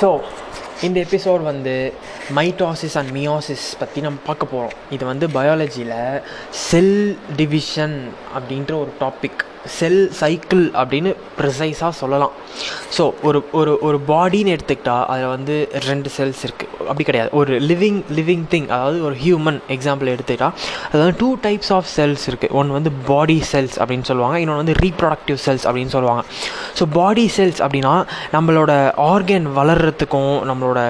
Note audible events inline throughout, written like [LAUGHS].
So இந்த episode வந்து mitosis and meiosis பற்றி நம்ம பார்க்க போகிறோம் இது வந்து பயாலஜியில் செல் டிவிஷன் அப்படின்ற ஒரு டாபிக் செல் சைக்கிள் அப்படின்னு ப்ரிசைஸாக சொல்லலாம். ஸோ ஒரு ஒரு ஒரு பாடின்னு எடுத்துக்கிட்டால் அதில் வந்து ரெண்டு செல்ஸ் இருக்குது அப்படி கிடையாது. ஒரு லிவிங் லிவிங் திங் அதாவது ஒரு ஹியூமன் எக்ஸாம்பிள் எடுத்துக்கிட்டால் அதாவது டூ டைப்ஸ் ஆஃப் செல்ஸ் இருக்குது ஒன்று வந்து பாடி செல்ஸ் அப்படின்னு சொல்லுவாங்க. இன்னொன்று வந்து ரீப்ரொடக்டிவ் செல்ஸ் அப்படின்னு சொல்லுவாங்க. ஸோ பாடி செல்ஸ் அப்படின்னா நம்மளோட ஆர்கன் வளர்கிறதுக்கும் நம்மளோட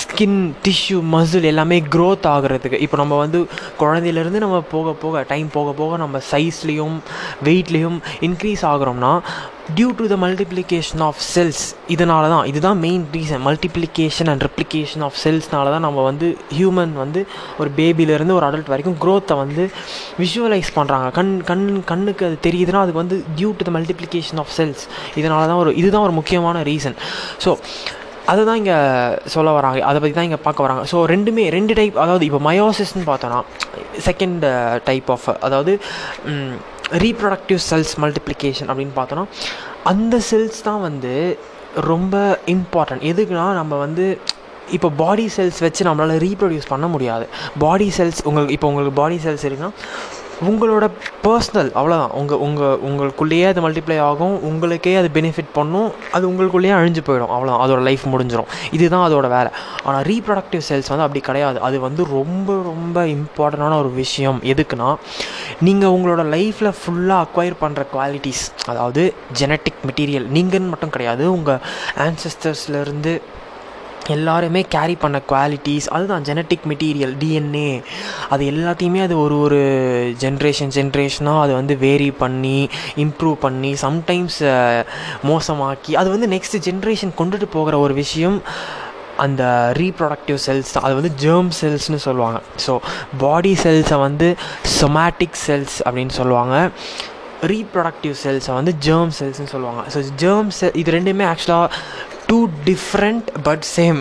ஸ்கின் டிஷ்யூ மசில் எல்லாமே க்ரோத் ஆகிறதுக்கு. இப்போ நம்ம வந்து குழந்தையிலேருந்து நம்ம போக போக டைம் போக போக நம்ம சைஸ்லேயும் வெயிட்லேயும் increase ஆகிறோம்னா due to the multiplication of cells இதனால தான் இதுதான் main reason multiplication and replication of செல்ஸ்னால தான் நம்ம வந்து ஹியூமன் வந்து ஒரு பேபிலேருந்து ஒரு அடல்ட் வரைக்கும் க்ரோத்தை வந்து விஷுவலைஸ் பண்ணுறாங்க கண் கண் கண்ணுக்கு அது தெரியுதுன்னா அதுக்கு வந்து due to the multiplication of cells இதனால தான் ஒரு இதுதான் ஒரு முக்கியமான ரீசன் ஸோ அதை தான் இங்கே சொல்ல வராங்க. அதை பற்றி தான் இங்கே பார்க்க வராங்க. ஸோ ரெண்டுமே ரெண்டு டைப் அதாவது இப்போ மயோசிஸ்ன்னு பார்த்தோன்னா செகண்ட் டைப் uh, ஆஃப் அதாவது ரீப்ரொடக்டிவ் செல்ஸ் மல்டிப்ளிகேஷன் அப்படின்னு பார்த்தோன்னா அந்த செல்ஸ் தான் வந்து ரொம்ப இம்பார்ட்டன்ட் எதுக்குன்னா நம்ம வந்து இப்போ பாடி செல்ஸ் வச்சு நம்மளால் ரீப்ரொடியூஸ் பண்ண முடியாது. பாடி செல்ஸ் உங்களுக்கு இப்போ உங்களுக்கு பாடி செல்ஸ் இருக்குன்னா உங்களோட பர்சனல் அவ்வளோதான் உங்கள் உங்கள் உங்களுக்குள்ளேயே அது மல்டிப்ளை ஆகும். உங்களுக்கே அது பெனிஃபிட் பண்ணும். அது உங்களுக்குள்ளேயே அழிஞ்சு போயிடும். அவ்வளோதான் அதோட லைஃப் முடிஞ்சிடும் இதுதான் அதோட வேலை. ஆனால் ரீப்ரொடக்டிவ் செல்ஸ் வந்து அப்படி கிடையாது. அது வந்து ரொம்ப ரொம்ப இம்பார்ட்டண்டான ஒரு விஷயம். எதுக்குன்னா நீங்கள் உங்களோட லைஃப்பில் ஃபுல்லாக அக்வயர் பண்ணுற குவாலிட்டிஸ் அதாவது ஜெனட்டிக் மெட்டீரியல் நீங்கன்னு மட்டும் கிடையாது. உங்கள் ஆன்சஸ்டர்ஸ்லேருந்து எல்லாருமே கேரி பண்ண குவாலிட்டிஸ் அதுதான் ஜெனட்டிக் மெட்டீரியல் டிஎன்ஏ அது எல்லாத்தையுமே அது ஒரு ஒரு ஜென்ரேஷன் ஜென்ரேஷனாக அது வந்து வேரி பண்ணி இம்ப்ரூவ் பண்ணி சம்டைம்ஸ் மோசமாக்கி அது வந்து நெக்ஸ்ட் ஜென்ரேஷன் கொண்டுட்டு போகிற ஒரு விஷயம் அந்த ரீப்ரொடக்டிவ் செல்ஸ் தான். அது வந்து ஜேர்ம் செல்ஸ்னு சொல்லுவாங்க. ஸோ பாடி செல்ஸை வந்து சொமேட்டிக் செல்ஸ் அப்படின்னு சொல்லுவாங்க. ரீப்ரொடக்டிவ் செல்ஸை வந்து ஜேர்ம் செல்ஸ்னு சொல்லுவாங்க. ஸோ ஜேர்ம் செல் இது ரெண்டுமே ஆக்சுவலாக டூ டிஃப்ரெண்ட் பட் சேம்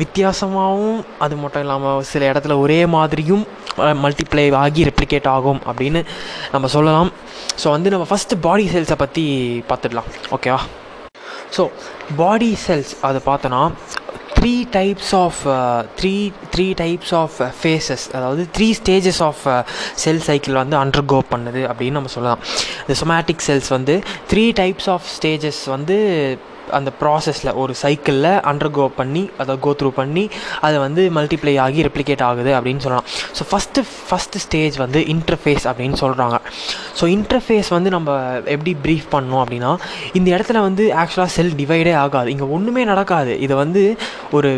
வித்தியாசமாகவும் அது மட்டும் இல்லாமல் சில இடத்துல ஒரே மாதிரியும் மல்டிப்ளை ஆகி ரெப்ளிகேட் ஆகும் அப்படின்னு நம்ம சொல்லலாம். ஸோ வந்து நம்ம ஃபஸ்ட்டு பாடி செல்ஸை பற்றி பார்த்துடலாம். ஓகேவா ஸோ பாடி செல்ஸ் அதை பார்த்தோன்னா three types of three three types of phases அதாவது three stages of cell cycle வந்து அண்டர்கோ பண்ணுது அப்படின்னு நம்ம சொல்லலாம். இந்த சொமேட்டிக் செல்ஸ் வந்து த்ரீ டைப்ஸ் ஆஃப் ஸ்டேஜஸ் வந்து அந்த ப்ராசஸில் ஒரு சைக்கிளில் அண்டர்கோ பண்ணி அதை கோ த்ரூ பண்ணி அதை வந்து மல்டிப்ளை ஆகி ரெப்ளிகேட் ஆகுது அப்படின்னு சொல்லலாம். ஸோ ஃபஸ்ட்டு ஃபஸ்ட்டு ஸ்டேஜ் வந்து இன்டர்ஃபேஸ் அப்படின்னு சொல்கிறாங்க ஸோ இன்டர்ஃபேஸ் வந்து நம்ம எப்படி ப்ரீஃப் பண்ணோம் அப்படின்னா இந்த இடத்துல வந்து ஆக்சுவலாக செல் டிவைடே ஆகாது. இங்கே ஒன்றுமே நடக்காது. இதை வந்து ஒரு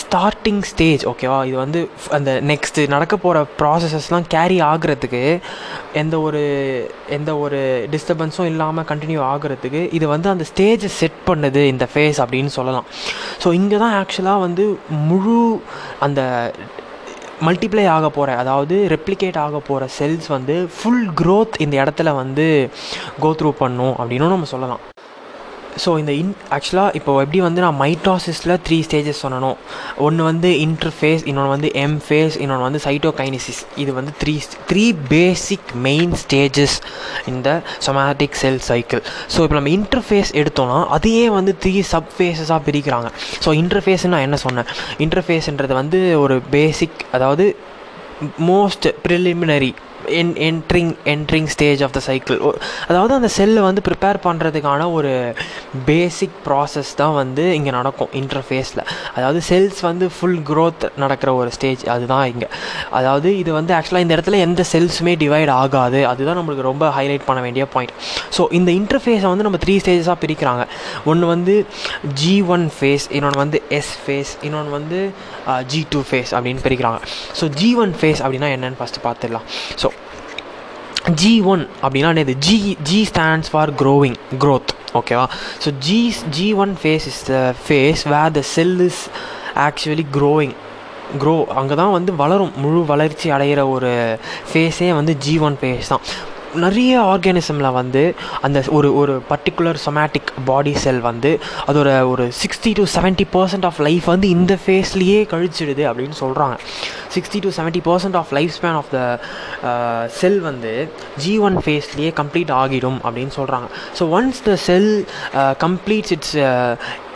ஸ்டார்டிங் ஸ்டேஜ் ஓகேவா இது வந்து அந்த நெக்ஸ்ட்டு நடக்க போகிற ப்ராசஸஸ்லாம் கேரி ஆகிறதுக்கு எந்த ஒரு எந்த ஒரு டிஸ்டர்பன்ஸும் இல்லாமல் கண்டினியூ ஆகிறதுக்கு இது வந்து அந்த ஸ்டேஜை செட் பண்ணுது இந்த ஃபேஸ் அப்படின்னு சொல்லலாம். ஸோ இங்கே தான் ஆக்சுவலாக வந்து முழு அந்த மல்டிப்ளை ஆக போகிற அதாவது ரெப்ளிகேட் ஆக போகிற செல்ஸ் வந்து ஃபுல் க்ரோத் இந்த இடத்துல வந்து கோ த்ரூ பண்ணும் அப்படின்னும் நம்ம சொல்லலாம். ஸோ இந்த இன் ஆக்சுவலாக இப்போ எப்படி வந்து நான் மைட்டாசிஸில் த்ரீ ஸ்டேஜஸ் சொன்னணும் ஒன்று வந்து இன்டர்ஃபேஸ் இன்னொன்று வந்து எம் ஃபேஸ் இன்னொன்று வந்து சைட்டோகைனிசிஸ் இது வந்து three three basic main stages இந்த சொமேட்டிக் செல் சைக்கிள் ஸோ இப்போ நம்ம இன்டர்ஃபேஸ் எடுத்தோம்னா அதையே வந்து த்ரீ சப் ஃபேஸஸாக பிரிக்கிறாங்க. ஸோ இன்டர்ஃபேஸ்ன்னு நான் என்ன சொன்னேன்? இன்டர்ஃபேஸ்ன்றது வந்து ஒரு பேசிக் அதாவது most preliminary an entering entering stage of the cycle அதாவது அந்த செல்லை வந்து ப்ரிப்பேர் பண்ணுறதுக்கான ஒரு பேசிக் ப்ராசஸ் தான் வந்து இங்கே நடக்கும் இன்டர்ஃபேஸில் அதாவது செல்ஸ் வந்து ஃபுல் க்ரோத் நடக்கிற ஒரு ஸ்டேஜ் அதுதான் இங்கே. அதாவது இது வந்து ஆக்சுவலாக இந்த இடத்துல எந்த செல்ஸுமே டிவைட் ஆகாது. அதுதான் நம்மளுக்கு ரொம்ப ஹைலைட் பண்ண வேண்டிய பாயிண்ட் ஸோ இந்த இன்டர்ஃபேஸை வந்து நம்ம த்ரீ ஸ்டேஜஸாக பிரிக்கிறாங்க. ஒன்று வந்து ஜி ஒன் ஃபேஸ் இன்னொன்று வந்து எஸ் ஃபேஸ் இன்னொன்று வந்து ஜி டூ ஃபேஸ் அப்படின்னு பிரிக்கிறாங்க. ஸோ ஜி ஒன் ஃபேஸ் அப்படின்னா என்னென்னு ஃபஸ்ட்டு பார்த்துடலாம். ஸோ ஜி ஒன் அப்படின்னா என்னது? G G stands for growing growth ஓகேவா so G G one phase is the phase where the cell is actually growing grow அங்கே தான் வந்து வளரும். முழு வளர்ச்சி அடைகிற ஒரு ஃபேஸே வந்து ஜி ஒன் ஃபேஸ் தான். நிறைய ஆர்கானிசமில் வந்து அந்த ஒரு ஒரு பர்டிகுலர் சொமேட்டிக் பாடி செல் வந்து அதோட ஒரு sixty to seventy percent of life வந்து இந்த ஃபேஸ்லேயே கழிச்சிடுது அப்படின்னு சொல்கிறாங்க sixty to seventy percent of life span of the cell வந்து ஜி ஒன் ஃபேஸ்லேயே கம்ப்ளீட் ஆகிடும் அப்படின்னு சொல்கிறாங்க so once the cell completes its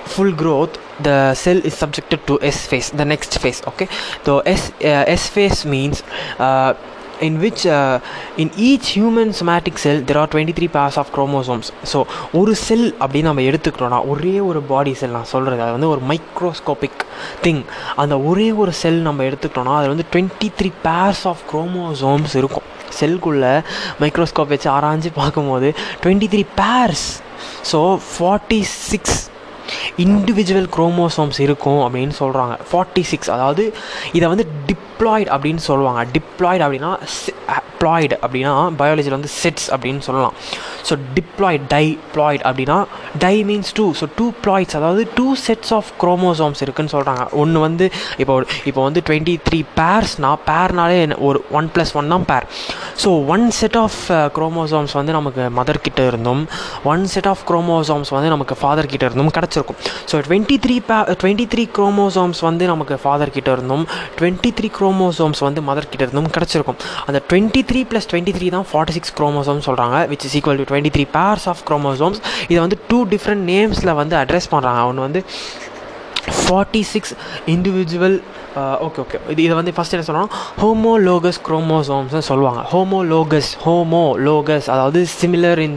full growth the cell is subjected to s phase the next phase okay? So s uh, s phase means uh, in which uh, in each human somatic cell there are 23 pairs of chromosomes. So ஒரு cell அப்படின்னு நம்ம எடுத்துக்கிட்டோம்னா ஒரே ஒரு பாடி செல் நான் சொல்கிறது அது வந்து ஒரு மைக்ரோஸ்கோபிக் திங் அந்த ஒரே ஒரு செல் நம்ம எடுத்துக்கிட்டோம்னா அதில் வந்து twenty three pairs of chromosomes இருக்கும். செல்குள்ளே மைக்ரோஸ்கோப் வச்சு ஆராய்ஞ்சு பார்க்கும்போது twenty three pairs so forty six individual chromosomes இருக்கும் அப்படின்னு சொல்கிறாங்க ஃபார்ட்டி சிக்ஸ் அதாவது இதை வந்து டிப்ளாய்டு அப்படின்னு சொல்லுவாங்க. டிப்ளாய்டு அப்படின்னா ப்ளாய்டு அப்படின்னா பயாலஜியில் வந்து செட்ஸ் அப்படின்னு சொல்லலாம். ஸோ டிப்ளாய்ட் டை டைப்ளாய்ட் அப்படின்னா di means two so two ploids அதாவது டூ செட்ஸ் ஆஃப் குரோமோசோம்ஸ் இருக்குன்னு சொல்கிறாங்க ஒன்று வந்து இப்போ இப்போ வந்து டுவெண்ட்டி த்ரீ பேர்ஸ்னா பேர்னாலே ஒரு ஒன் ப்ளஸ் ஒன் தான் pair so one set of chromosomes வந்து நமக்கு மதர் கிட்ட இருந்தும் ஒன் செட் ஆஃப் குரோமோசோம்ஸ் வந்து நமக்கு ஃபாதர் கிட்ட இருந்தும் கிடச்சிருக்கும் so twenty three pair twenty three chromosomes வந்து நமக்கு ஃபாதர் கிட்ட இருந்தும் டுவெண்ட்டி த்ரீ குரோமோசோம்ஸ் வந்து மதர் கிட்ட இருந்தும் கிடச்சிருக்கும். அந்த twenty three plus twenty three தான் ஃபார்ட்டி சிக்ஸ் குரோமோசோம்ஸ் சொல்கிறாங்க which is equal to twenty three pairs of chromosomes இதை வந்து டூ டிஃப்ரெண்ட் நேம்ஸில் வந்து அட்ரஸ் பண்ணுறாங்க ஒன்று வந்து forty six individual okay okay இது இதை வந்து ஃபஸ்ட் என்ன சொல்லணும் ஹோமோலோகஸ் குரோமோசோம்ஸ்னு சொல்லுவாங்க. ஹோமோலோகஸ் ஹோமோலோகஸ் அதாவது similar in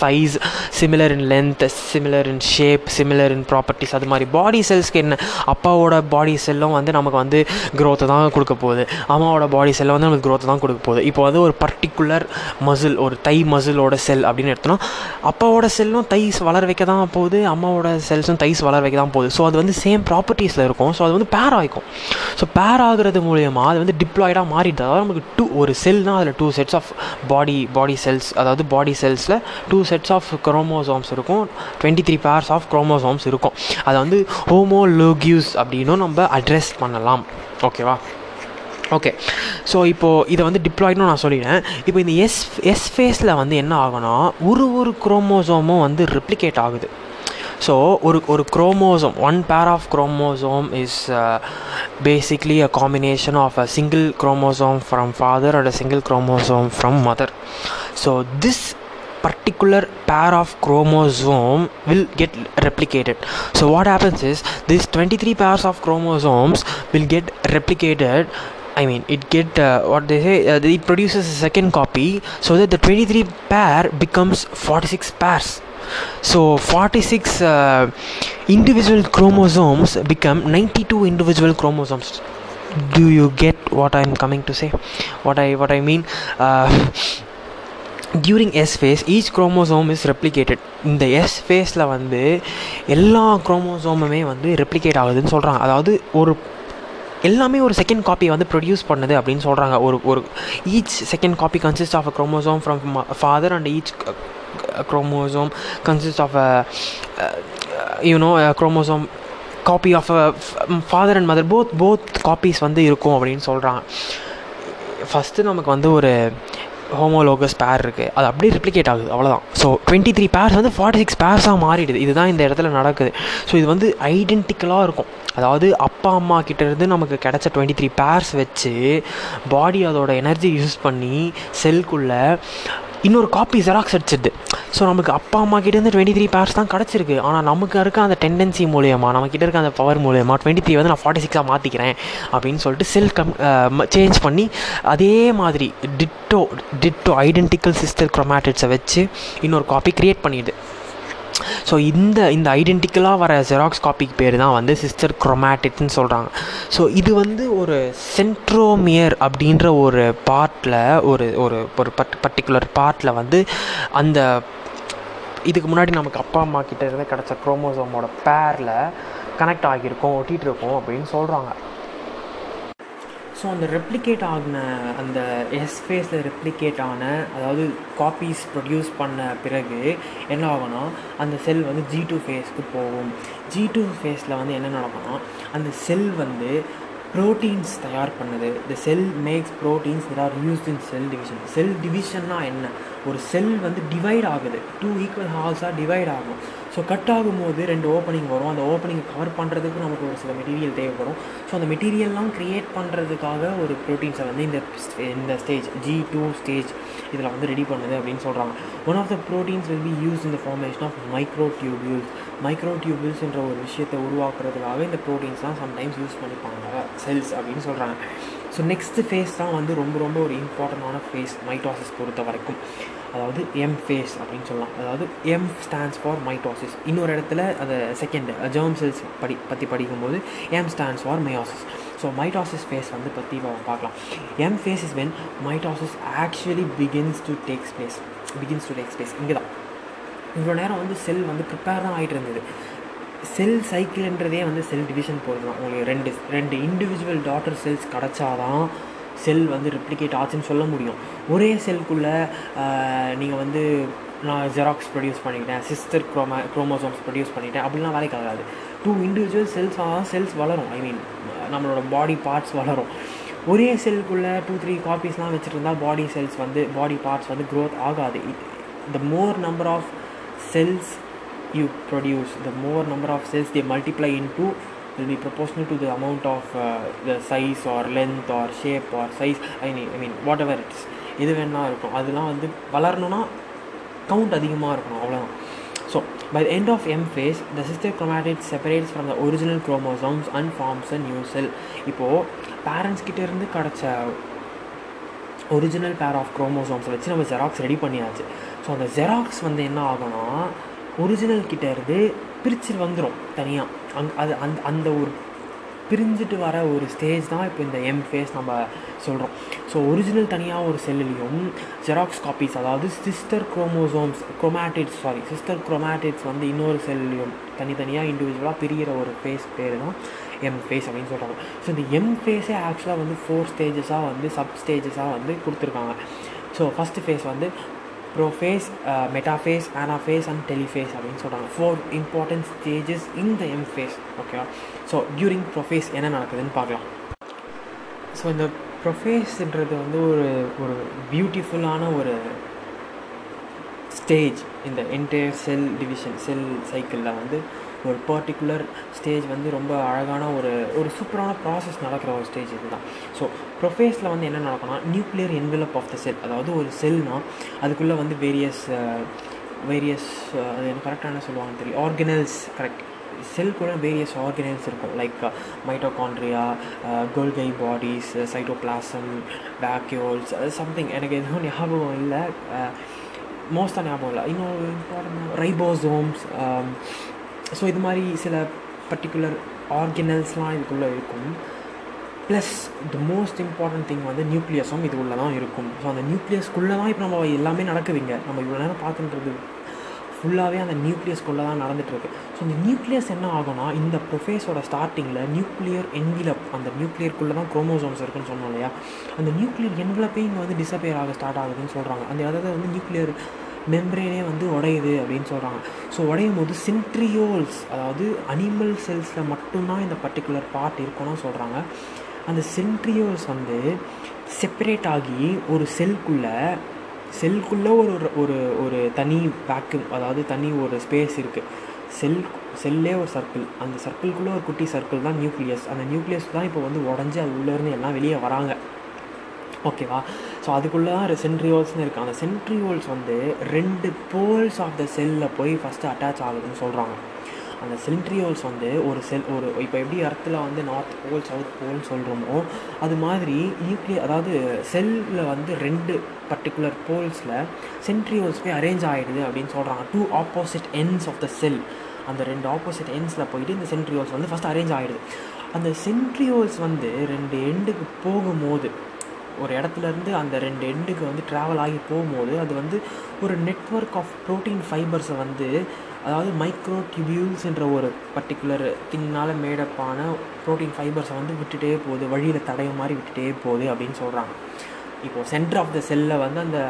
size similar in length similar in shape similar in properties அது மாதிரி பாடி செல்ஸ்க்கு என்ன? அப்பாவோட பாடி செல்லும் வந்து நமக்கு வந்து க்ரோத்தை தான் கொடுக்க போகுது. அம்மாவோட பாடி செல்லும் வந்து நமக்கு க்ரோத்தை தான் கொடுக்க போகுது. இப்போ வந்து ஒரு பர்டிகுலர் மசில் ஒரு தை மசிலோட செல் அப்படின்னு எடுத்தோம்னா அப்பாவோட செல்லும் தைஸ் வளர வைக்க தான் போகுது அம்மாவோட செல்ஸும் தைஸ் வளர வைக்க தான் போகுது. ஸோ அது வந்து சேம் ப்ராப்பர்ட்டிஸில் இருக்கும். ஸோ அது வந்து பேர் ஆகிக்கும் ஸோ பேர் ஆகிறது மூலயமா அது வந்து டிப்ளாய்டாக மாறிடுது. அதாவது நமக்கு டூ ஒரு செல்னால் அதில் two sets of body body cells அதாவது பாடி செல்ஸில் டூ செட்ஸ் ஆஃப் குரோமோசோம்ஸ் இருக்கும். Twenty three pairs of chromosomes இருக்கும். அதை வந்து ஹோமோலோகியூஸ் அப்படின்னும் நம்ம அட்ரஸ் பண்ணலாம். ஓகேவா ஓகே ஸோ இப்போது இதை வந்து டிப்ளாய்டும் நான் சொல்லிடுறேன் இப்போ இந்த எஸ் எஸ் ஃபேஸில் வந்து என்ன ஆகுனா ஒரு ஒரு குரோமோசோமும் வந்து ரிப்ளிகேட் ஆகுது. ஸோ ஒரு ஒரு chromosome one pair of chromosome is basically a combination of a single chromosome from father and a single chromosome from mother so this particular pair of chromosome will get replicated so what happens is these 23 pairs of chromosomes will get replicated I mean, it get uh, what they say. Uh, it produces a second copy, so that the 23 pair becomes 46 pairs. So 46 uh, individual chromosomes become 92 individual chromosomes. Do you get what I'm coming to say? What I what I mean? During S phase each chromosome is replicated இந்த S ஃபேஸில் வந்து எல்லா குரோமோசோமுமே வந்து replicate ஆகுதுன்னு சொல்கிறாங்க அதாவது ஒரு எல்லாமே ஒரு செகண்ட் காப்பியை வந்து ப்ரொடியூஸ் பண்ணுது அப்படின்னு சொல்கிறாங்க ஒரு ஒரு each second copy consist of a chromosome from father and each chromosome consist of a a chromosome copy of a father and mother both both copies வந்து இருக்கும் அப்படின்னு சொல்கிறாங்க ஃபஸ்ட்டு நமக்கு வந்து ஒரு ஹோமோலோகஸ் பேர் இருக்குது அது அப்படியே ரிப்ளிகேட் ஆகுது. அவ்வளோதான் ஸோ டுவெண்ட்டி த்ரீ பேர்ஸ் வந்து ஃபார்ட்டி சிக்ஸ் பேர்ஸாக மாறிடுது. இதுதான் இந்த இடத்துல நடக்குது. ஸோ இது வந்து ஐடென்டிக்கலாக இருக்கும். அதாவது அப்பா அம்மா கிட்டேருந்து நமக்கு கிடச்ச டுவெண்ட்டி த்ரீ பேர்ஸ் வச்சு பாடி அதோட எனர்ஜி யூஸ் பண்ணி செல்குள்ளே இன்னொரு காப்பி ஜெராக்ஸ் அடிச்சிடுது ஸோ நமக்கு அப்பா அம்மா கிட்டேருந்து டுவெண்ட்டி த்ரீ பேர்ஸ் தான் கிடச்சிருக்கு. ஆனால் நமக்கு இருக்க அந்த டெண்டன்சி மூலியமா நம்மக்கிட்ட இருக்க அந்த பவர் மூலியமா டுவெண்ட்டி த்ரீ வந்து நான் ஃபார்ட்டி சிக்ஸாக மாற்றிக்கிறேன் அப்படின்னு சொல்லிட்டு செல் கம் சேஞ்ச் பண்ணி அதே மாதிரி டிட்டோ டிட்டோ ஐடென்டிக்கல் சிஸ்டர் க்ரொமேட்டிட்ஸை வச்சு இன்னொரு காப்பி க்ரியேட் பண்ணிடுது. ஸோ இந்த இந்த ஐடென்டிக்கலாக வர ஜெராக்ஸ் காப்பிக்கு பேர் தான் வந்து சிஸ்டர் குரோமேட்டிக்ஸ்னு சொல்கிறாங்க ஸோ இது வந்து ஒரு சென்ட்ரோமியர் அப்படின்ற ஒரு பார்ட்டில் ஒரு ஒரு ஒரு பர்ட் பர்டிகுலர் பார்ட்டில் வந்து அந்த இதுக்கு முன்னாடி நமக்கு அப்பா அம்மா கிட்ட இருந்து கிடச்ச குரோமோசோமோட பேரில் கனெக்ட் ஆகியிருக்கோம் ஒட்டிகிட்டு இருக்கோம் அப்படின்னு சொல்கிறாங்க ஸோ அந்த ரெப்ளிகேட் ஆகின அந்த எஸ் ஃபேஸில் ரெப்ளிகேட் ஆன அதாவது காப்பீஸ் ப்ரொடியூஸ் பண்ண பிறகு என்ன ஆகும்னா அந்த செல் வந்து ஜி டூ ஃபேஸ்க்கு போகும். ஜி டூ ஃபேஸில் வந்து என்ன நடக்கும்னா அந்த செல் வந்து ப்ரோட்டீன்ஸ் தயார் பண்ணுது. The cell makes proteins that are used in cell division cell டிவிஷன்னா என்ன? ஒரு செல் வந்து டிவைட் ஆகுது. டூ ஈக்குவல் ஹால்ஸாக டிவைட் ஆகும். ஸோ கட் ஆகும்போது ரெண்டு ஓப்பனிங் வரும். அந்த ஓப்பனிங்கை கவர் பண்ணுறதுக்கு நமக்கு ஒரு சில மெட்டீரியல் தேவைப்படும். ஸோ அந்த மெட்டீரியல்லாம் க்ரியேட் பண்ணுறதுக்காக ஒரு ப்ரோட்டீன்ஸை வந்து இந்த இந்த ஸ்டேஜ் ஜி டூ ஸ்டேஜ் இதில் வந்து ரெடி பண்ணுது அப்படின்னு சொல்கிறாங்க one of the proteins will be use in formation of micro tubules micro டியூபியூல்ஸ்ன்ற ஒரு விஷயத்தை உருவாக்குறதுக்காகவே இந்த ப்ரோட்டீன்ஸ்லாம் சம்டைம்ஸ் யூஸ் பண்ணிப்பாங்க. செல்ஸ் அப்படின்னு சொல்கிறாங்க ஸோ நெக்ஸ்ட்டு ஃபேஸ் தான் வந்து ரொம்ப ரொம்ப ஒரு இம்பார்ட்டண்ட்டான ஃபேஸ் மைட்டாசிஸ் பொறுத்த வரைக்கும். அதாவது எம் ஃபேஸ் அப்படின்னு சொல்லலாம். அதாவது எம் ஸ்டாண்ட்ஸ் ஃபார் மைட்டாசிஸ் இன்னொரு இடத்துல அதை செகண்ட் ஜெர்ம் செல்ஸ் படி பற்றி படிக்கும்போது M stands for meiosis so mitosis phase வந்து பற்றி பார்க்கலாம். M phase is when mitosis actually begins to take space begins to take space இங்கே தான் இவ்வளோ நேரம் வந்து செல் வந்து ப்ரிப்பேர் தான் ஆகிட்டு இருந்தது. செல் சைக்கிள்ன்றதே வந்து செல் டிவிஷன் போகிறது தான் உங்களுக்கு ரெண்டு ரெண்டு இண்டிவிஜுவல் டாட்டர் செல்ஸ் கிடச்சாதான் செல் வந்து ரிப்ளிகேட் ஆச்சுன்னு சொல்ல முடியும். ஒரே செல்குள்ளே நீங்கள் வந்து நான் ஜெராக்ஸ் ப்ரொடியூஸ் பண்ணிக்கிட்டேன். சிஸ்டர் க்ரோமா குரோமோசோம்ஸ் ப்ரொடியூஸ் பண்ணிட்டேன் அப்படிலாம் வேலைக்கு ஆகாது. டூ இண்டிவிஜுவல் செல்ஸ் ஆனால் செல்ஸ் வளரும். ஐ மீன் நம்மளோட பாடி பார்ட்ஸ் வளரும் ஒரே செல்குள்ளே டூ த்ரீ காப்பீஸ்லாம் வச்சுருந்தா பாடி செல்ஸ் வந்து பாடி பார்ட்ஸ் வந்து க்ரோத் ஆகாது the more number of cells you produce the more number of cells they multiply in two will be proportional to the amount of the size or length or shape or size I mean I mean whatever it's எது வேணால் இருக்கும் அதெல்லாம் வந்து வளரணுன்னா count அதிகமாக இருக்கணும் அவ்வளோதான் By by end end of M phase the sister separates separates the original original and and forms new cell. இப்போது parents கிட்டேருந்து கிடச்ச ஒரிஜினல் பேர் ஆஃப் குரோமோசோம்ஸை வச்சு நம்ம ஜெராக்ஸ் ரெடி பண்ணியாச்சு ஸோ அந்த ஜெராக்ஸ் வந்து என்ன ஆகும்னா ஒரிஜினல் கிட்டேருந்து பிரிச்சு வந்துடும் தனியாக அங் அது அந்த அந்த ஒரு பிரிஞ்சுட்டு வர ஒரு ஸ்டேஜ் தான் இப்போ இந்த எம் ஃபேஸ் நம்ம சொல்கிறோம் ஸோ ஒரிஜினல் தனியாக ஒரு செல்லுலேயும் ஜெராக்ஸ் காப்பீஸ் அதாவது sister chromosomes chromatids sorry sister chromatids வந்து இன்னொரு செல்லையும் தனித்தனியாக இண்டிவிஜுவலாக பிரிகிற ஒரு ஃபேஸ் பேர் தான் எம் ஃபேஸ் அப்படின்னு சொல்கிறாங்க ஸோ இந்த எம் ஃபேஸே ஆக்சுவலாக வந்து ஃபோர் ஸ்டேஜஸாக வந்து சப் ஸ்டேஜஸாக வந்து கொடுத்துருக்காங்க. ஸோ ஃபஸ்ட்டு ஃபேஸ் வந்து prophase metaphase anaphase and telophase அப்படின்னு சொல்கிறாங்க four important stages in the M phase ஓகேவா ஸோ டியூரிங் ப்ரொஃபேஸ் என்ன நடக்குதுன்னு பார்க்கலாம். ஸோ இந்த ப்ரொஃபேஸ்ன்றது வந்து ஒரு ஒரு பியூட்டிஃபுல்லான ஒரு ஸ்டேஜ் இந்த என்டையர் செல் டிவிஷன் செல் சைக்கிளில் வந்து ஒரு பர்டிகுலர் ஸ்டேஜ் வந்து ரொம்ப அழகான ஒரு ஒரு சூப்பரான ப்ராசஸ் நடக்கிற ஒரு ஸ்டேஜ் இதுதான். ஸோ ப்ரொஃபேஸில் வந்து என்ன நடக்கும்னா nuclear envelope of the cell அதாவது ஒரு செல்னால் அதுக்குள்ளே வந்து வேரியஸ் வேரியஸ் அது என்ன கரெக்டாக என்ன சொல்லுவாங்கன்னு தெரியும் ஆர்கனல்ஸ் கரெக்ட் செல்குள்ள வேரியஸ் ஆர்கனைஸ் இருக்கும். Like mitochondria Golgi bodies cytoplasm vacuoles something எனக்கு எதுவும் ஞாபகம் இல்லை. மோஸ்ட்டாக ஞாபகம் இல்லை. இன்னொரு இம்பார்ட்டன்ட் ரைபோசோம்ஸ் ஸோ இது மாதிரி சில பர்டிகுலர் ஆர்கனல்ஸ்லாம் இதுக்குள்ளே இருக்கும். Plus the most important thing வந்து நியூக்ளியஸும் இது உள்ளே தான் இருக்கும். ஸோ அந்த நியூக்ளியஸ்குள்ளே தான் இப்போ நம்ம எல்லாமே நடக்குதுங்க. நம்ம இவ்வளோ நேரம் பார்த்துன்றது ஃபுல்லாகவே அந்த நியூக்ளியஸ்குள்ளே தான் நடந்துகிட்ருக்கு ஸோ இந்த நியூக்ளியஸ் என்ன ஆகும்னா இந்த ப்ரொஃபேஸோட ஸ்டார்டிங்கில் நியூக்ளியர் என்விலப் அந்த நியூக்ளியர்க்குள்ளே தான் குரோமோசோம்ஸ் இருக்குன்னு சொன்னோம் இல்லையா? அந்த நியூக்ளியர் என்விலப்பே இங்கே வந்து டிசப்பியர் ஆக ஸ்டார்ட் ஆகுதுன்னு சொல்கிறாங்க அந்த அதாவது வந்து நியூக்ளியர் மெம்ரேனே வந்து உடையுது அப்படின்னு சொல்கிறாங்க ஸோ உடையும் போது சென்ட்ரியோல்ஸ் அதாவது அனிமல் செல்ஸில் மட்டும்தான் இந்த பர்டிகுலர் பார்ட் இருக்குன்னு சொல்கிறாங்க அந்த சென்ட்ரியோல்ஸ் வந்து செப்பரேட் ஆகி ஒரு செல்குள்ளே செல்குள்ளே ஒரு ஒரு ஒரு தனி வேக்யூம் அதாவது தனி ஒரு ஸ்பேஸ் இருக்குது செல் செல்லே ஒரு சர்க்கிள் அந்த சர்க்கிள்குள்ளே ஒரு குட்டி சர்க்கிள் தான் நியூக்ளியஸ் அந்த நியூக்ளியஸ் தான் இப்போ வந்து உடஞ்சி அது உள்ளேருந்து எல்லாம் வெளியே வராங்க. ஓகேவா ஸோ அதுக்குள்ளே தான் சென்ட்ரியோல்ஸ்னு இருக்குது அந்த சென்ட்ரியோல்ஸ் வந்து ரெண்டு போல்ஸ் ஆஃப் த செல்லில் போய் ஃபஸ்ட்டு அட்டாச் ஆகுதுன்னு சொல்கிறாங்க அந்த சென்ட்ரியோல்ஸ் வந்து ஒரு செல் ஒரு இப்போ எப்படி அர்த்தில் வந்து நார்த் போல் சவுத் போல்னு சொல்கிறோமோ அது மாதிரி நியூக்ளியர் அதாவது செல்லில் வந்து ரெண்டு பர்டிகுலர் போல்ஸில் சென்ட்ரியோல்ஸ் போய் அரேஞ்ச் ஆகிடுது அப்படின்னு சொல்கிறாங்க two opposite ends of the cell அந்த ரெண்டு ஆப்போசிட் எண்ட்ஸில் போயிட்டு இந்த சென்ட்ரியோல்ஸ் வந்து ஃபஸ்ட் அரேஞ்ச் ஆகிடுது அந்த சென்ட்ரியோல்ஸ் வந்து ரெண்டு எண்டுக்கு போகும்போது ஒரு இடத்துலேருந்து அந்த ரெண்டு எண்டுக்கு வந்து ட்ராவல் ஆகி போகும்போது அது வந்து ஒரு நெட்ஒர்க் ஆஃப் ப்ரோட்டீன் ஃபைபர்ஸை வந்து அதாவது மைக்ரோ டியூபியூல்ஸ்ன்ற ஒரு பர்டிகுலர் திங்னால் மேடப்பான ப்ரோட்டீன் ஃபைபர்ஸை வந்து விட்டுட்டே போகுது வழியில் தடைய மாதிரி விட்டுட்டே போகுது அப்படின்னு சொல்கிறாங்க இப்போது சென்டர் ஆஃப் த செல்லை வந்து அந்த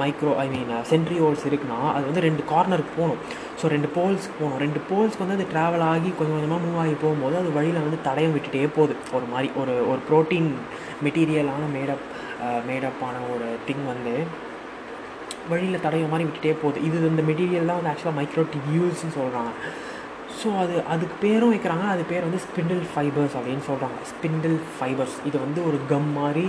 micro I mean centrioles இருக்குன்னா அது வந்து ரெண்டு கார்னருக்கு போகணும். ஸோ ரெண்டு போல்ஸ்க்கு போகணும். ரெண்டு போல்ஸ்க்கு வந்து அது ட்ராவல் ஆகி கொஞ்சம் கொஞ்சமாக மூவ் ஆகி போகும்போது அது வழியில் வந்து தடையம் விட்டுட்டே போகுது. ஒரு மாதிரி ஒரு ஒரு ப்ரோட்டீன் மெட்டீரியலான மேடப் மேடப்பான ஒரு திங் வந்து வழியில் தடைய மாதிரி விட்டுட்டே போகுது. இது இந்த மெட்டீரியல் தான் வந்து ஆக்சுவலாக மைக்ரோ டியூஸ்ன்னு சொல்கிறாங்க ஸோ அது அதுக்கு பேரும் வைக்கிறாங்க. அது பேர் வந்து ஸ்பிண்டில் ஃபைபர்ஸ் அப்படின்னு சொல்கிறாங்க ஸ்பிண்டில் ஃபைபர்ஸ் இது வந்து ஒரு கம் மாதிரி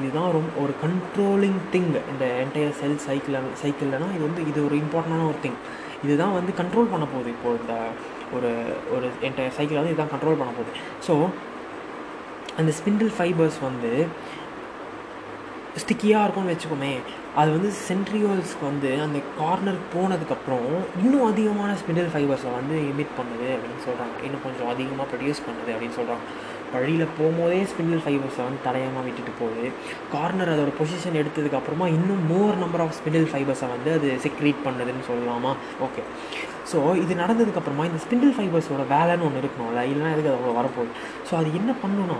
இதுதான் ரொம்ப ஒரு கண்ட்ரோலிங் திங் இந்த என்டையர் செல் சைக்கிள் சைக்கிள்லனா இது வந்து இது ஒரு இம்பார்ட்டண்டான ஒரு திங் இதுதான் வந்து கண்ட்ரோல் பண்ண போகுது. இப்போது இந்த ஒரு ஒரு என்டையர் சைக்கிள் வந்து இதுதான் கண்ட்ரோல் பண்ண போகுது. ஸோ அந்த ஸ்பிண்டில் ஃபைபர்ஸ் வந்து ஸ்டிக்கியாக இருக்கும்னு வச்சுக்கோமே. அது வந்து சென்ட்ரியோல்ஸ்க்கு வந்து அந்த கார்னர் போனதுக்கப்புறம் இன்னும் அதிகமான ஸ்பிண்டில் ஃபைபர்ஸை வந்து எமிட் பண்ணுது அப்படின்னு சொல்கிறாங்க இன்னும் கொஞ்சம் அதிகமாக ப்ரொடியூஸ் பண்ணுது அப்படின்னு சொல்கிறாங்க வழியில் போகும்போதே ஸ்பிண்டில் ஃபைபர்ஸை வந்து தடையமாக விட்டுட்டு போகுது. கார்னர் அதோட பொசிஷன் எடுத்ததுக்கப்புறமா இன்னும் மோர் நம்பர் ஆஃப் ஸ்பிண்டில் ஃபைபர்ஸை வந்து அது செக்ரீட் பண்ணுதுன்னு சொல்லலாமா? ஓகே ஸோ இது நடந்ததுக்கப்புறமா இந்த ஸ்பிண்டில் ஃபைபர்ஸோட வேலைன்னு ஒன்று இருக்கணும்ல இல்லைனா எதுக்கு அது அவ்வளோ வரப்போகுது? ஸோ அது என்ன பண்ணுன்னா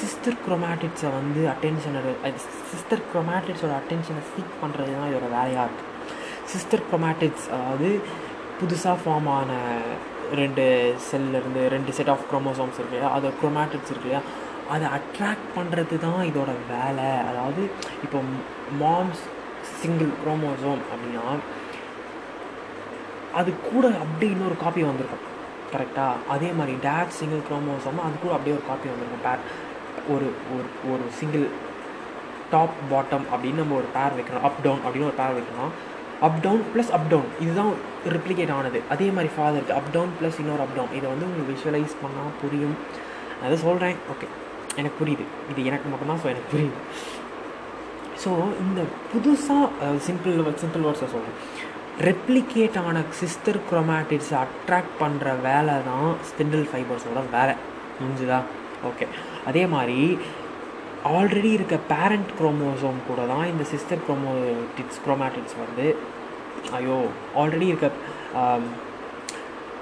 சிஸ்டர் குரோமேட்டிக்ஸை வந்து அட்டென்ஷனை சிஸ்டர் குரோமேட்டிக்ஸோட அட்டென்ஷனை சீக் பண்ணுறது தான் இதோட வேலையாக இருக்குது சிஸ்டர் குரோமேட்டிக்ஸ் அதாவது புதுசாக ஃபார்ம் ஆன ரெண்டு செல்லேருந்து ரெண்டு செட் ஆஃப் குரோமோசோம்ஸ் இருக்கு இல்லையா? அது குரோமேட்டிக்ஸ் இருக்கு இல்லையா? அதை அட்ராக்ட் பண்ணுறது தான் இதோட வேலை. அதாவது இப்போ மாம்ஸ் சிங்கிள் குரோமோசோம் அப்படின்னா அது கூட அப்படியே இன்னொரு காப்பி வந்திருக்கும். கரெக்டாக அதே மாதிரி டேட் சிங்கிள் குரோமோசோம் அது கூட அப்படியே ஒரு காப்பி வந்திருக்கும். பேர் ஒரு ஒரு ஒரு சிங்கிள் டாப் பாட்டம் அப்படின்னு நம்ம ஒரு பேர் வைக்கணும் அப் டவுன் அப்படின்னு ஒரு பேர் வைக்கணும் up down plus up down இதுதான் ரிப்ளிகேட் ஆனது. அதே மாதிரி ஃபாதருக்கு அப் டவுன் ப்ளஸ் இன்னொரு அப் டவுன் இதை வந்து உங்களுக்கு விஷுவலைஸ் பண்ணால் புரியும். அதை சொல்கிறேன் ஓகே எனக்கு புரியுது. இது எனக்கு மட்டும்தான் ஸோ எனக்கு புரியுது. ஸோ இந்த புதுசாக சிம்பிள் சிம்பிள் வேர்ட்ஸை சொல்கிறேன் ரெப்ளிகேட் ஆன சிஸ்டர் குரோமேட்டிட்ஸை அட்ராக்ட் பண்ணுற வேலை தான் ஸ்பிண்டில் ஃபைபர்ஸோட வேலை. முடிஞ்சுதா ஓகே அதே மாதிரி ஆல்ரெடி இருக்க பேரண்ட் குரோமோசோம் கூட தான் இந்த சிஸ்டர் குரோமோட்டிட்ஸ் குரோமேட்டிக்ஸ் வந்து ஐயோ ஆல்ரெடி இருக்க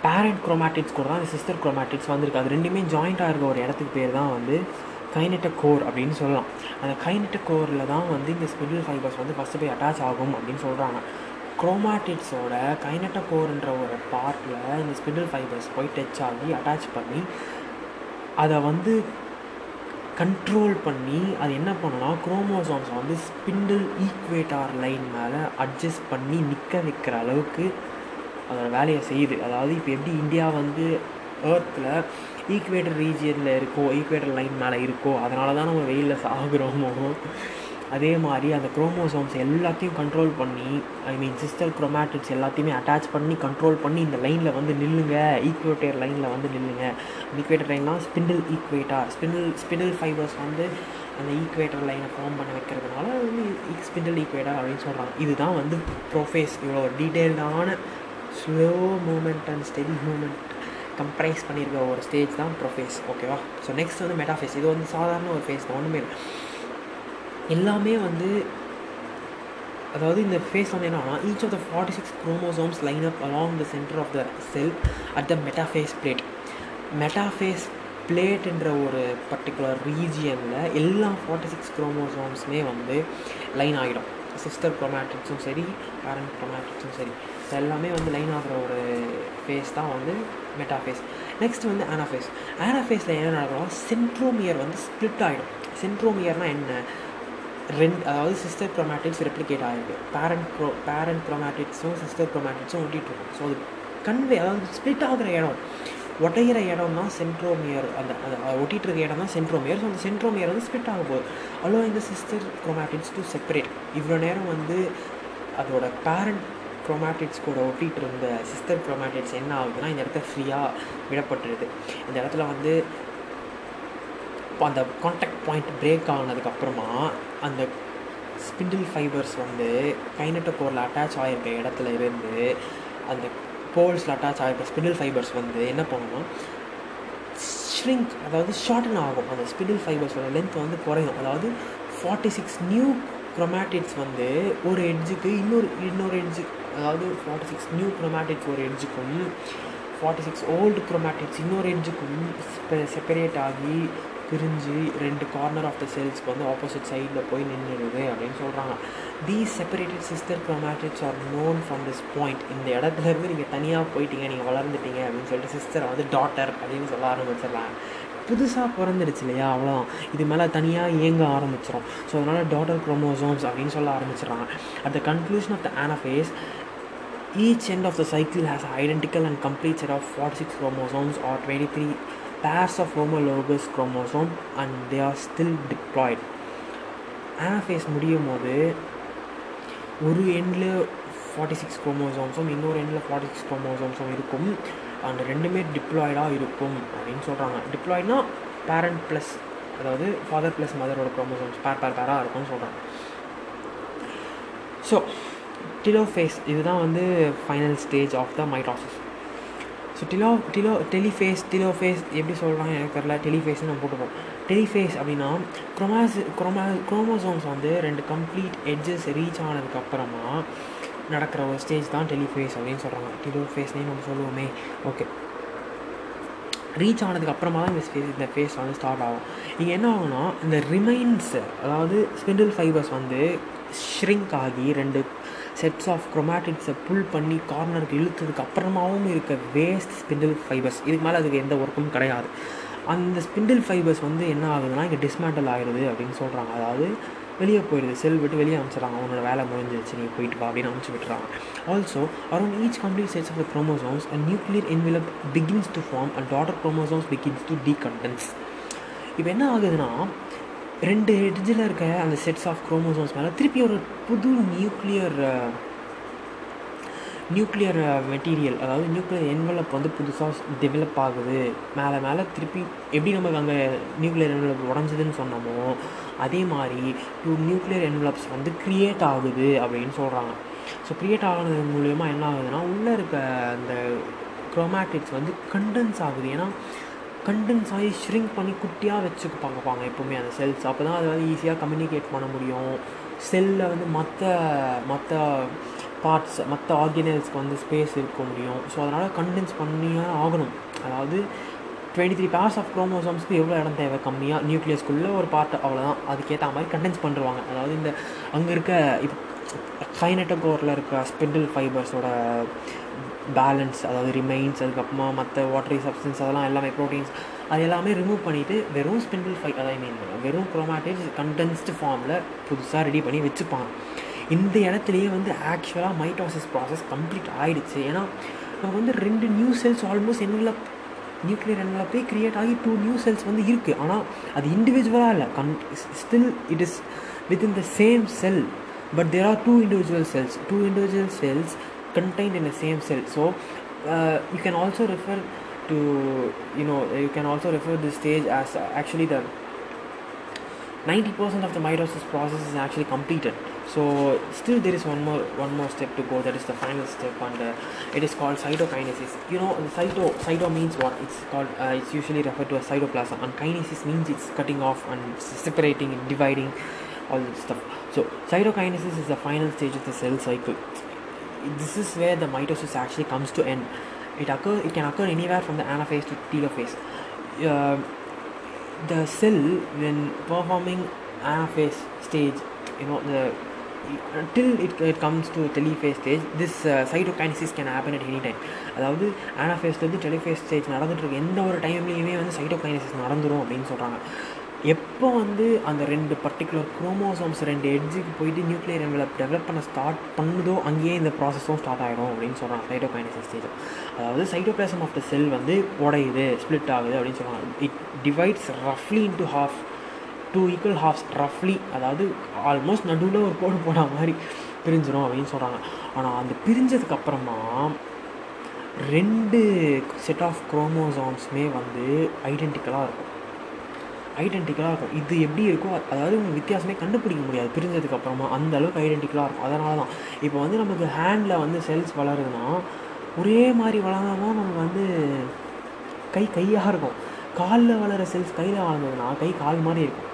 பேரண்ட் குரோமேட்டிக்ஸ் கூட தான் இந்த சிஸ்டர் குரோமேட்டிக்ஸ் வந்திருக்கு. அது ரெண்டுமே ஜாயிண்ட்டாக இருக்க ஒரு இடத்துக்கு பேர் தான் வந்து கைநெட்ட கோர் அப்படின்னு சொல்லலாம். அந்த கைநெட்ட கோரில் தான் வந்து இந்த ஸ்பிண்டில் ஃபைபர்ஸ் வந்து ஃபஸ்ட்டு போய் அட்டாச் ஆகும் அப்படின்னு சொல்கிறாங்க குரோமாட்டிட்ஸோட கைநெட்ட கோர்ன்ற ஒரு பார்ட்டில் இந்த ஸ்பிண்டில் ஃபைபர்ஸ் போய் டச் ஆகி அட்டாச் பண்ணி அதை வந்து கண்ட்ரோல் பண்ணி அது என்ன பண்ணுன்னா குரோமோசோம்ஸை வந்து ஸ்பிண்டில் ஈக்குவேட்டார் லைன் மேலே அட்ஜஸ்ட் பண்ணி நிற்க வைக்கிற அளவுக்கு அதோட வேலையை செய்யுது. அதாவது இப்போ எப்படி இந்தியா வந்து ஏர்த்தில் ஈக்குவேட்டர் ரீஜியனில் இருக்கோ ஈக்குவேட்டர் லைன் மேலே இருக்கோ அதனால தான் நம்ம வெயிலில் சாகுறோமோ? அதே மாதிரி அந்த குரோமோசோம்ஸ் எல்லாத்தையும் கண்ட்ரோல் பண்ணி ஐ மீன் சிஸ்டர் குரோமேட்டிக்ஸ் எல்லாத்தையுமே அட்டாச் பண்ணி கண்ட்ரோல் பண்ணி இந்த லைனில் வந்து நில்லுங்க. ஈக்குவேட்டர் லைனில் வந்து நில்லுங்க. Equator லைன்னா spindle equator spindle spindle fibres வந்து அந்த ஈக்குவேட்டர் லைனை ஃபார்ம் பண்ண வைக்கிறதுனால வந்து ஸ்பிண்டில் ஈக்குவேட்டர் அப்படின்னு சொல்கிறாங்க இதுதான் வந்து ப்ரொஃபேஸ் இவ்வளோ டீட்டெயில்டான slow moment and steady moment comprise பண்ணியிருக்க ஒரு ஸ்டேஜ் தான் ப்ரொஃபேஸ் ஓகேவா ஸோ நெக்ஸ்ட் வந்து மெட்டாஃபேஸ் இது வந்து சாதாரண ஒரு ஃபேஸ் தான். ஒன்றுமே இல்லை. எல்லாமே வந்து அதாவது இந்த ஃபேஸ் வந்து என்னன்னா each of the forty six chromosomes line up along the centre of the cell at the metaphase plate metaphase பிளேட்டுன்ற ஒரு பர்டிகுலர் ரீஜியனில் எல்லா ஃபார்ட்டி சிக்ஸ் குரோமோசோம்ஸுமே வந்து லைன் ஆகிடும் சிஸ்டர் குரோமேட்ரிக்ஸும் சரி பேரண்ட் குரோமேட்ரிக்ஸும் சரி. எல்லாமே வந்து லைன் ஆகிற ஒரு ஃபேஸ் தான் வந்து மெட்டாஃபேஸ் நெக்ஸ்ட் வந்து ஆனாஃபேஸ் ஆனாஃபேஸில் என்ன நடக்கும் சென்ட்ரோமியர் வந்து ஸ்ப்ளிட் ஆகிடும் சென்ட்ரோமியர்னால் என்ன? ரெண்டு அதாவது சிஸ்டர் குரோமேட்டிக்ஸ் ரெப்ளிகேட் ஆகிருக்கு பேரண்ட் க்ரோ பேரண்ட் குரோமேட்டிக்ஸும் சிஸ்டர் குரோமேட்டிக்ஸும் ஒட்டிகிட்டு இருக்கும் ஸோ அது கன்வே அதாவது ஸ்ப்ளிட் ஆகிற இடம் ஒட்டையிற இடம் தான் சென்ட்ரோமியர் அந்த அந்த ஒட்டிகிட்டு இருக்க இடம் தான் சென்ட்ரோமியர் ஸோ அந்த சென்ட்ரோமியர் வந்து ஸ்ப்ளிட் ஆக போகுது. அலோ இந்த சிஸ்டர் குரோமேட்டிக்ஸ் டு செப்பரேட் இவ்வளோ நேரம் வந்து அதோட பேரண்ட் குரோமேட்டிக்ஸ் கூட ஒட்டிகிட்டு இருந்த சிஸ்டர் குரோமேட்டிக்ஸ் என்ன ஆகுதுன்னா இந்த இடத்த ஃப்ரீயாக விடப்பட்டுருது. இந்த இடத்துல வந்து அந்த காண்டாக்ட் பாயிண்ட் பிரேக் ஆனதுக்கப்புறமா அந்த ஸ்பிண்டில் ஃபைபர்ஸ் வந்து கைனட்ட போரில் அட்டாச் ஆகிருக்க இடத்துல இருந்து அந்த போல்ஸில் அட்டாச் ஆகிருக்க ஸ்பிண்டில் ஃபைபர்ஸ் வந்து என்ன பண்ணணும் ஷ்ரிங்க் அதாவது ஷார்டன் ஆகும். அந்த ஸ்பிண்டில் ஃபைபர்ஸோட லென்த் வந்து குறையும். அதாவது ஃபார்ட்டி சிக்ஸ் நியூ குரோமேட்டிட்ஸ் வந்து ஒரு எட்ஜுக்கு இன்னொரு இன்னொரு எட்ஜு அதாவது ஃபார்ட்டி சிக்ஸ் நியூ குரோமேட்டிட்ஸ் ஒரு எட்ஜுக்கும் ஃபார்ட்டி சிக்ஸ் ஓல்டு குரோமேட்டிக்ஸ் இன்னொரு எட்ஜுக்கும் செப்பரேட் ஆகி பிரிஞ்சு ரெண்டு கார்னர் ஆஃப் த செல்ஸ்க்கு வந்து ஆப்போசிட் சைடில் போய் நின்றுடுது அப்படின்னு சொல்கிறாங்க these separated sister chromatids are known from this point இந்த இடத்துல இருந்து நீங்கள் தனியாக போயிட்டீங்க நீங்கள் வளர்ந்துட்டீங்க அப்படின்னு சொல்லிட்டு சிஸ்டர் வந்து டாட்டர் அப்படின்னு சொல்ல ஆரம்பிச்சிடலாம் புதுசாக பிறந்துடுச்சு இல்லையா? அவ்வளோதான் இது மேலே தனியாக இயங்க ஆரம்பிச்சிடும் ஸோ அதனால் டாட்டர் குரோமோசோம்ஸ் அப்படின்னு சொல்ல ஆரம்பிச்சிடறாங்க. At the conclusion of the anaphase each end of the cycle has identical and complete set of forty six chromosomes or twenty three pairs of homologous chromosome and they are still deployed. Anaphase முடியும் போது ஒரு எண்டில் forty six குரோமோசோம்ஸும் இன்னொரு எண்டில் forty six குரோமோசோம்ஸும் இருக்கும். அந்த ரெண்டுமே டிப்ளாய்டாக இருக்கும் அப்படின்னு சொல்கிறாங்க டிப்ளாய்ட்னா பேரண்ட் ப்ளஸ் அதாவது ஃபாதர் ப்ளஸ் மதரோட குரோமோசோம்ஸ் பேர் பேர் பேராக இருக்கும்னு சொல்கிறாங்க ஸோ டிலோஃபேஸ் இதுதான் வந்து final stage of the mitosis so telo telo telophase telophase எப்படி சொல்கிறாங்க எனக்கு தெரில டெலிஃபேஸ்னு நம்ம போட்டுப்போம். டெலிஃபேஸ் அப்படின்னா குரோமாஸ் குரோமா குரோமோசோம்ஸ் வந்து ரெண்டு கம்ப்ளீட் எட்ஜஸ் ரீச் ஆனதுக்கப்புறமா நடக்கிற ஒரு ஸ்டேஜ் தான் டெலிஃபேஸ் அப்படின்னு சொல்கிறாங்க டிலோஃபேஸ்னே நம்ம சொல்லுவோமே. ஓகே ரீச் ஆனதுக்கு அப்புறமா தான் இந்த ஃபேஸ் இந்த ஃபேஸ் வந்து ஸ்டார்ட் ஆகும். இங்கே என்ன ஆகும்னா இந்த ரிமைன்ஸ் அதாவது ஸ்பிண்டில் ஃபைபர்ஸ் வந்து ஷ்ரிங்க் ஆகி ரெண்டு செட்ஸ் ஆஃப் குரோமேட்டிக்ஸை புல் பண்ணி கார்னருக்கு இழுத்ததுக்கு அப்புறமாவும் இருக்க வேஸ்ட் ஸ்பிண்டில் ஃபைபர்ஸ் இதுக்கு மேலே அதுக்கு எந்த ஒர்க்கும் கிடையாது. அந்த ஸ்பிண்டில் ஃபைபர்ஸ் வந்து என்ன ஆகுதுன்னா இங்கே டிஸ்மேண்டல் ஆகிடுது அப்படின்னு சொல்கிறாங்க அதாவது வெளியே போயிடுது. செல் விட்டு வெளியே அனுப்பிச்சிடறாங்க. அவனோட வேலை முடிஞ்சிருச்சு நீ போயிட்டு வா அப்படின்னு அனுப்பிச்சி விட்டுறாங்க. Also around each complete sets of the chromosomes a nuclear envelope begins to form and daughter chromosomes begins to decondense இப்போ என்ன ஆகுதுன்னா ரெண்டு ஹெட்ஜில் இருக்க அந்த செட்ஸ் ஆஃப் குரோமோசோம்ஸ் மேலே. திருப்பி ஒரு புது நியூக்ளியர் நியூக்ளியர் மெட்டீரியல் அதாவது நியூக்ளியர் என்வலப் வந்து புதுசாக டெவலப் ஆகுது. மேலே மேலே திருப்பி எப்படி நமக்கு அங்கே நியூக்ளியர் என்வலப் உடஞ்சதுன்னு சொன்னோமோ அதே மாதிரி டூ நியூக்ளியர் என்வலப்ஸ் வந்து க்ரியேட் ஆகுது அப்படின்னு சொல்கிறாங்க ஸோ க்ரியேட் ஆனது மூலயமா என்ன ஆகுதுன்னா உள்ளே இருக்க அந்த குரோமேட்டிக்ஸ் வந்து கண்டென்ஸ் ஆகுது. ஏன்னா கண்டென்ஸ் ஆகி ஷ்ரிங்க் பண்ணி குட்டியாக வச்சுக்க பார்ப்பாங்க எப்போவுமே அந்த செல்ஸ் அப்போ தான் அதை வந்து ஈஸியாக கம்யூனிகேட் பண்ண முடியும். செல்லில் வந்து மற்ற மற்ற பார்ட்ஸ் மற்ற ஆர்கனைஸ்க்கு வந்து ஸ்பேஸ் இருக்க முடியும். ஸோ அதனால் கண்டென்ஸ் பண்ணியே ஆகணும். அதாவது டுவெண்ட்டி த்ரீ பேர்ஸ் ஆஃப் குரோமோசோம்ஸ்க்கு எவ்வளோ இடம் தேவை? கம்மியாக நியூக்ளியஸ்க்குள்ளே ஒரு பார்ட் அவ்வளோதான் அதுக்கேற்ற மாதிரி கண்டென்ஸ் பண்ணுவாங்க அதாவது இந்த அங்கே இருக்க இப்போ கைனட்டகோரில் இருக்க ஸ்பெண்டில் ஃபைபர்ஸோட பேலன்ஸ் அதாவது ரிமைன்ஸ் அதுக்கப்புறமா மற்ற வாட்டரி சப்ஸ்டன்ஸ் அதெல்லாம் எல்லாமே ப்ரோட்டீன்ஸ் அது எல்லாமே ரிமூவ் பண்ணிவிட்டு வெறும் ஸ்பிண்டில் ஃபை அதாவது மீன் வெறும் குரோமாட்டிக்ஸ் கண்டென்ஸ்டு ஃபார்மில் புதுசாக ரெடி பண்ணி வச்சுப்பாங்க இந்த இடத்துலையே வந்து ஆக்சுவலாக மைட்டாசிஸ் ப்ராசஸ் கம்ப்ளீட் ஆகிடுச்சு ஏன்னா நமக்கு வந்து ரெண்டு new cells almost envelope nuclear என்வலப்பே create ஆகி டூ நியூ செல்ஸ் வந்து இருக்குது ஆனால் அது இண்டிவிஜுவலாக இல்லை. கன் still it is within the same cell but there are two individual cells two individual cells contained in the same cell. So uh, you can also refer to you know you can also refer this stage as uh, actually the 90% of the mitosis process is actually completed. So still there is one more one more step to go. That is the final step and uh, it is called cytokinesis. You know cyto cyto means what? It's called uh, it's usually referred to as cytoplasm. And kinesis means it's cutting off and separating and dividing all this stuff. So cytokinesis is the final stage of the cell cycle this is where the mitosis actually comes to end. It occur it can occur anywhere from the anaphase to telophase. Uh, the cell when performing anaphase stage, you know the until it, it comes to telophase stage, this uh, cytokinesis can happen at any time. அதாவது ஆனாஃபேஸ்லேருந்து telophase stage நடந்துட்டு இருக்கு எந்த ஒரு டைம்லேயுமே வந்து cytokinesis நடந்துரும் அப்படின்னு சொல்கிறாங்க எப்போ வந்து அந்த ரெண்டு பர்டிகுலர் குரோமோசோம்ஸ் ரெண்டு எட்ஜுக்கு போயிட்டு நியூக்ளியர் என்வலப் டெவலப் பண்ண ஸ்டார்ட் பண்ணுதோ அங்கேயே இந்த ப்ராசஸும் ஸ்டார்ட் ஆகிடும் அப்படின்னு சொல்கிறாங்க சைட்டோகைனசிஸ் ஸ்டேஜ் அதாவது சைட்டோபிளாசம் ஆஃப் த செல் வந்து உடையுது ஸ்ப்ளிட் ஆகுது அப்படின்னு சொல்கிறாங்க it divides ரஃப்லி into half two equal halves ரஃப்லி அதாவது ஆல்மோஸ்ட் நடுவில் ஒரு கோடு போன மாதிரி பிரிஞ்சிடும் அப்படின்னு சொல்கிறாங்க ஆனால் அந்த பிரிஞ்சதுக்கப்புறமா ரெண்டு செட் ஆஃப் குரோமோசோம்ஸுமே வந்து ஐடென்டிக்கலாக இருக்கும். ஐடென்டிக்கலாக இருக்கும். இது எப்படி இருக்கோ அதாவது உங்களுக்கு வித்தியாசமே கண்டுபிடிக்க முடியாது. பிரிஞ்சதுக்கு அப்புறமா அந்த அளவுக்கு ஐடென்டிக்கலாக இருக்கும். அதனால தான். இப்போ வந்து நமக்கு ஹேண்டில் வந்து செல்ஸ் வளருதுன்னா ஒரே மாதிரி வளர்ந்தால் தான் நமக்கு வந்து கை கையாக இருக்கும். காலில் வளர செல்ஸ் கையில் வளர்ந்ததுன்னா கை கால் மாதிரி இருக்கும்.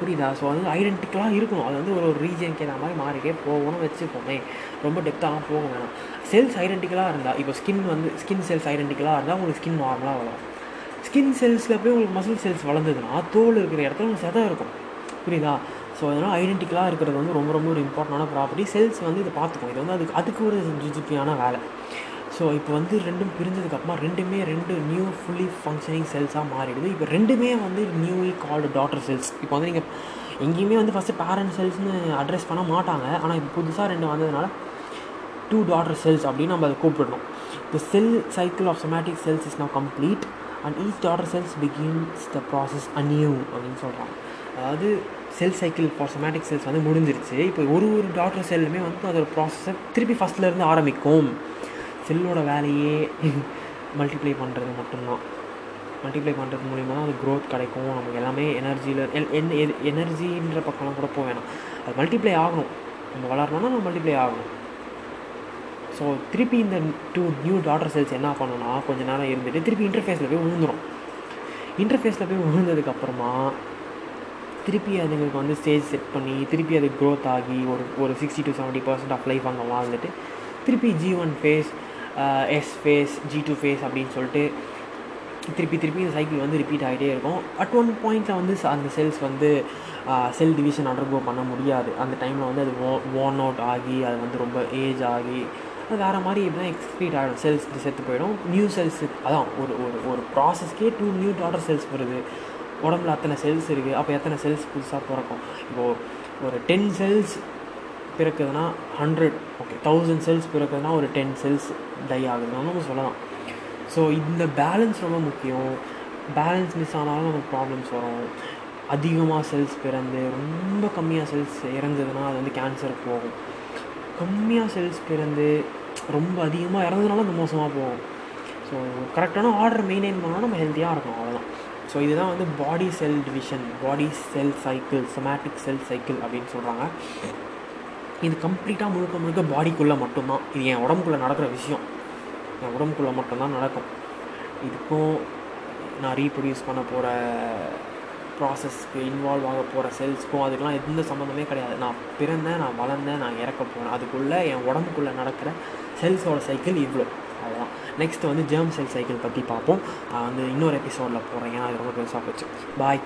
புரியுதா? ஸோ வந்து ஐடென்டிக்கலாக இருக்கணும் அது வந்து ஒரு ஒரு ரீஜனுக்கு ஏற்ற மாதிரி மாறிக்கே போகணும்னு வச்சுக்கோமே. ரொம்ப டெப்த்தாகவும் போக வேணாம். செல்ஸ் ஐடென்டிக்கலாக இருந்தால் இப்போ ஸ்கின் வந்து ஸ்கின் செல்ஸ் ஐடென்டிக்கலாக இருந்தால் உங்களுக்கு ஸ்கின் நார்மலாக வளரும். ஸ்கின் செல்ஸில் போய் உங்களுக்கு மசில் செல்ஸ் வளர்ந்ததுன்னா தோல் இருக்கிற இடத்துல உங்களுக்கு செதை இருக்கும். புரியுதா? ஸோ அதனால் ஐடென்டிக்கலாக இருக்கிறது வந்து ரொம்ப ரொம்ப ஒரு இம்பார்ட்டண்டான ப்ராப்பர்ட்டி செல்ஸ் வந்து இதை பார்த்துக்கும் இது வந்து அதுக்கு அதுக்கு ஒரு ஜிஜிபியான வேலை. ஸோ இப்போ வந்து ரெண்டும் பிரிஞ்சதுக்கப்புறமா ரெண்டுமே ரெண்டு நியூ ஃபுல்லி ஃபங்க்ஷனிங் செல்ஸாக மாறிடுது. இப்போ ரெண்டுமே வந்து நியூலி கால்டு டாட்டர் செல்ஸ் இப்போ வந்து நீங்கள் எங்கேயுமே வந்து ஃபஸ்ட்டு பேரண்ட் செல்ஸ்னு அட்ரஸ் பண்ண மாட்டாங்க. ஆனால் இப்போ புதுசாக ரெண்டு வந்ததுனால டூ டாட்டர் செல்ஸ் அப்படின்னு நம்ம அதை கூப்பிடணும். The cell cycle of somatic cells is now complete and each daughter cells begins the process anew அப்படின்னு சொல்கிறாங்க அதாவது cell cycle for somatic cells வந்து முடிஞ்சிருச்சு. இப்போ ஒரு ஒரு டாட்டர் செல்லுமே வந்து அதோட ப்ராசஸை திருப்பி ஃபஸ்ட்லேருந்து ஆரம்பிக்கும். செல்லோட வேலையே [LAUGHS] மல்டிப்ளை பண்ணுறது மட்டும்தான். மல்டிப்ளை பண்ணுறது மூலிமா தான் அது க்ரோத் கிடைக்கும். நமக்கு எல்லாமே எனர்ஜியில் என் எனர்ஜின்ற பக்கம்லாம் கூட போக வேணாம். அது மல்டிப்ளை ஆகணும். நம்ம வளரணும்னா நம்ம மல்டிப்ளை ஆகணும். ஸோ திருப்பி இந்த டூ நியூ டாட்டர் செல்ஸ் என்ன பண்ணுன்னா கொஞ்ச நேரம் இருந்துட்டு திருப்பி இன்டர்ஃபேஸில் போய் விழுந்துடும் இன்டர்ஃபேஸில் போய் விழுந்ததுக்கப்புறமா திருப்பி அதுங்களுக்கு வந்து ஸ்டேஜ் செட் பண்ணி திருப்பி அது க்ரோத் ஆகி ஒரு ஒரு sixty to seventy percent of life அங்கே வாழ்ந்துட்டு திருப்பி G one phase S phase G two phase அப்படின்னு சொல்லிட்டு திருப்பி திருப்பி இந்த சைக்கிள் வந்து ரிப்பீட் ஆகிட்டே இருக்கும். அட் ஒன் பாயிண்ட்டில் வந்து அந்த செல்ஸ் வந்து செல் டிவிஷன் அண்டர்கோ பண்ண முடியாது. அந்த டைமில் வந்து அது ஓ ஓன் அவுட் ஆகி அது வந்து ரொம்ப ஏஜ் ஆகி வேறு மாதிரி இப்படி தான் எக்ஸ்க்ரீட் ஆகிடும் செல்ஸ் செத்து போயிடும். நியூ செல்ஸ் அதான் ஒரு ஒரு ஒரு ப்ராசஸ்க்கே டூ நியூ டாட்டர் செல்ஸ் வருது. உடம்புல அத்தனை செல்ஸ் இருக்குது அப்போ எத்தனை செல்ஸ் புதுசாக பிறக்கும்? இப்போது ஒரு டென் செல்ஸ் பிறக்குதுன்னா ஹண்ட்ரட் ஓகே தௌசண்ட் செல்ஸ் பிறக்குதுன்னா ஒரு டென் செல்ஸ் டை ஆகுதுன்னு நம்ம சொல்லலாம். ஸோ இந்த பேலன்ஸ் ரொம்ப முக்கியம். பேலன்ஸ் மிஸ் ஆனாலும் நமக்கு ப்ராப்ளம்ஸ் வரும். அதிகமாக செல்ஸ் பிறந்து ரொம்ப கம்மியாக செல்ஸ் இறந்ததுன்னா அது வந்து கேன்சர் போகும். கம்மியாக செல்ஸ் பிறந்து ரொம்ப அதிகமாக இறந்ததுனால அது மோசமாக போகும். ஸோ கரெக்டான ஆர்டர் மெயின்டைன் பண்ணால் நம்ம ஹெல்த்தியாக இருக்கும் அவ்வளோதான் ஸோ இதுதான் வந்து body cell division body cell cycle somatic cell cycle அப்படின்னு சொல்கிறாங்க இது கம்ப்ளீட்டாக முழுக்க முழுக்க பாடிக்குள்ளே மட்டும்தான். இது என் உடம்புக்குள்ளே நடக்கிற விஷயம். என் உடம்புக்குள்ளே மட்டும்தான் நடக்கும். இதுக்கும் நான் ரீப்ரொடியூஸ் பண்ண போகிற ப்ராசஸ்க்கு இன்வால்வ் ஆக போகிற செல்ஸ்க்கும் அதுக்கெலாம் எந்த சம்மந்தமே கிடையாது. நான் பிறந்தேன் நான் வளர்ந்தேன் நான் இறக்க போகிறேன் அதுக்குள்ளே என் உடம்புக்குள்ளே நடக்கிற செல்ஸோட சைக்கிள் இவ்வளோ அதுதான் நெக்ஸ்ட் வந்து ஜேர்ம் செல் சைக்கிள் பற்றி பார்ப்போம். நான் வந்து இன்னொரு எபிசோடில் போகிறேன் ஏன்னா அது ரொம்ப பெருசாக போச்சு. பாய்